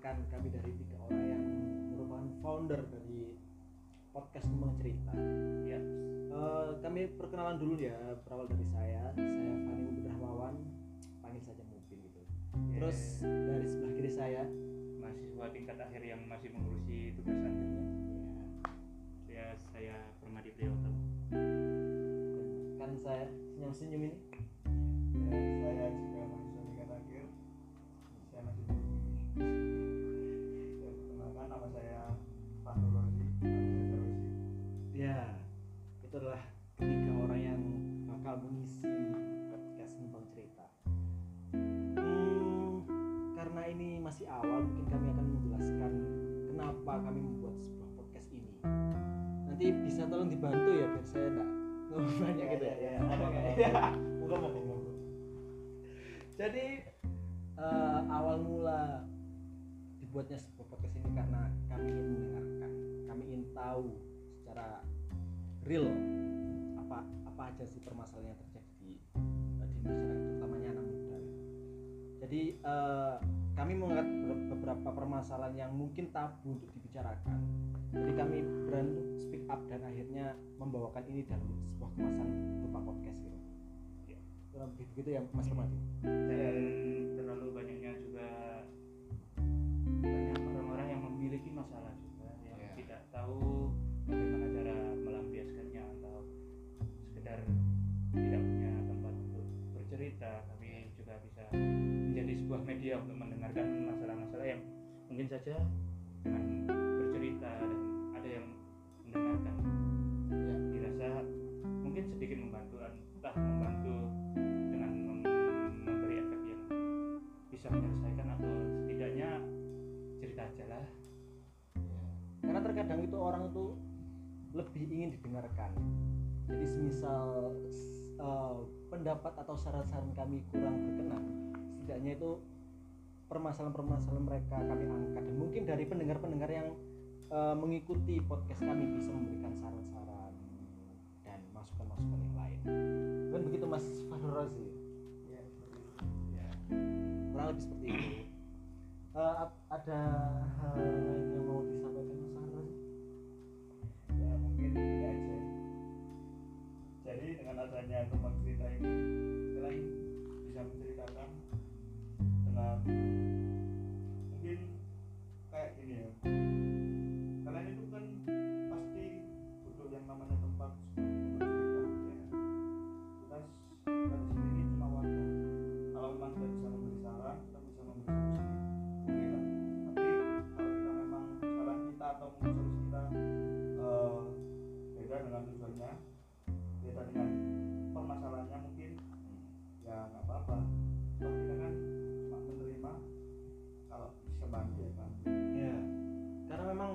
perkenalkan kami dari tiga orang yang merupakan founder dari podcast Kembang Cerita. ya Eh, kami perkenalan dulu ya, berawal dari saya. Saya Fani Mubin Rahmawan, panggil saja Mubin gitu. Terus dari sebelah kiri saya, mahasiswa tingkat akhir yang masih mengurusi tugas akhirnya ya, ya saya Permadi Priyoto kan saya senyum-senyum ini. Ya, saya juga kenapa kami membuat sebuah podcast ini. Nanti bisa tolong dibantu ya biar saya enggak ngomong banyak gitu ya. ya. Ya. Jadi eh, awal mula dibuatnya sebuah podcast ini karena kami ingin mendengarkan, kami ingin tahu secara real apa apa aja sih permasalahan yang terjadi di, eh, di masyarakat terutamanya anak muda. Jadi eh, kami mengangkat ber- beberapa permasalahan yang mungkin tabu untuk dibicarakan. Jadi kami berani untuk speak up dan akhirnya membawakan ini dalam sebuah kemasan berupa podcast gitu. Ya. Kurang lebih begitu ya Mas Permadi. dan terlalu banyaknya juga banyak orang-orang yang memiliki masalah juga yang Ya. tidak tahu bagaimana cara melampiaskannya atau sekedar tidak punya tempat untuk bercerita kami juga bisa sebuah media untuk mendengarkan masalah-masalah yang mungkin saja dengan bercerita dan ada yang mendengarkan. Ya. dirasa mungkin sedikit membantu entah membantu dengan mem- memberi efek yang bisa menyelesaikan atau setidaknya cerita aja lah. Karena terkadang itu orang itu lebih ingin didengarkan. Jadi semisal eh, pendapat atau saran-saran kami kurang berkenan setidaknya itu permasalahan-permasalahan mereka kami angkat. Dan mungkin dari pendengar-pendengar yang eh, mengikuti podcast kami bisa memberikan saran-saran dan masukan-masukan yang lain. Kan begitu Mas Fahru Razi Ya, ya kurang lebih seperti itu. Ap- ada hal lain yang mau disampaikan Mas Fahru Razi ya mungkin ini aja. Jadi dengan adanya kembang cerita ini kalian bisa menceritakan dengan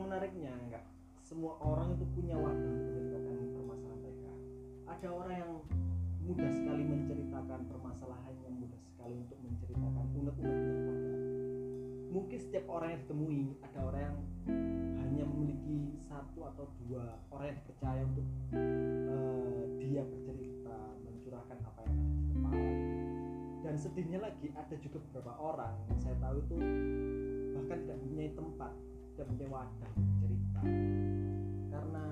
menariknya enggak semua orang itu punya wadah menceritakan permasalahan mereka. Ada orang yang mudah sekali menceritakan permasalahannya, mudah sekali untuk menceritakan unek-uneknya pada. Mungkin setiap orang yang ditemui ada orang yang hanya memiliki satu atau dua orang yang dipercaya untuk eh, dia bercerita, mencurahkan apa yang ada di kepala. Dan sedihnya lagi ada juga beberapa orang yang saya tahu itu bahkan tidak mempunyai tempat tidak mempunyai wadah cerita. Karena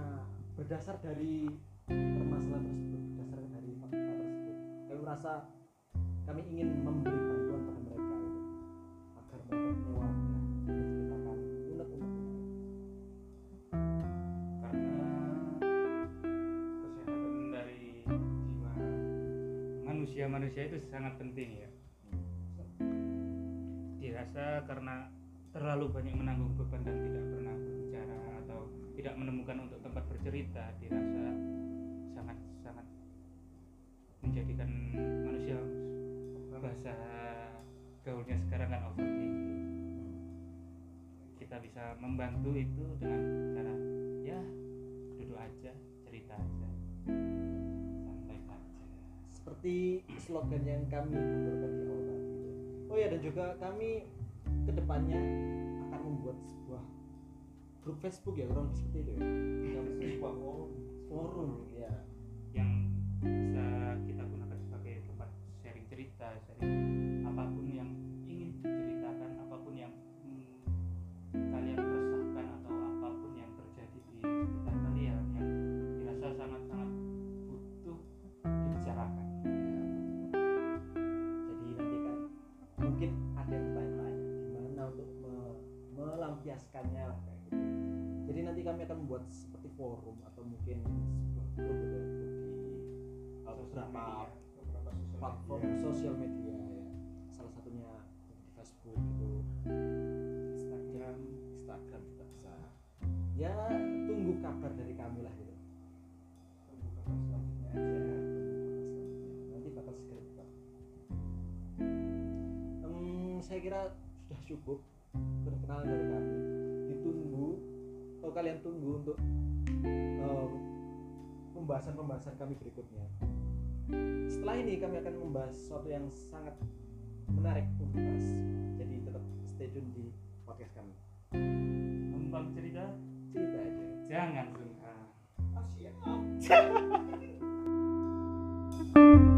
berdasar dari permasalahan tersebut berdasar dari fakta tersebut kami merasa kami ingin memberi bantuan pada mereka itu agar mereka punya wadah menceritakan unek-unek karena kesehatan dari jiwa manusia-manusia itu sangat penting ya. Dirasa karena terlalu banyak menanggung beban dan tidak pernah berbicara atau tidak menemukan untuk tempat bercerita dirasa sangat sangat menjadikan manusia bahasa gaulnya sekarang kan overthinking kita bisa membantu itu dengan cara ya duduk aja cerita aja santai saja seperti slogan yang kami kumpulkan di awal. Oh ya dan juga kami ke depannya akan membuat sebuah grup Facebook ya kurang lebih seperti itu ya. Yang sebuah forum forum ya. Kami akan membuat seperti forum atau mungkin sebuah grup gitu ya, di uh, beberapa platform media. sosial media ya. Salah satunya di Facebook gitu. Instagram. Instagram juga bisa. Ya tunggu kabar dari kami lah gitu. Tunggu kabar selanjutnya aja. Ya, nanti bakal segera buka. Em, saya kira sudah cukup. Perkenalan dari kami kalian tunggu untuk pembahasan-pembahasan kami berikutnya. Setelah ini kami akan membahas sesuatu yang sangat menarik untuk dibahas. Jadi tetap stay tune di podcast kami. Tentang cerita? Cerita aja. Jangan sungkan. Oh, ah, siap.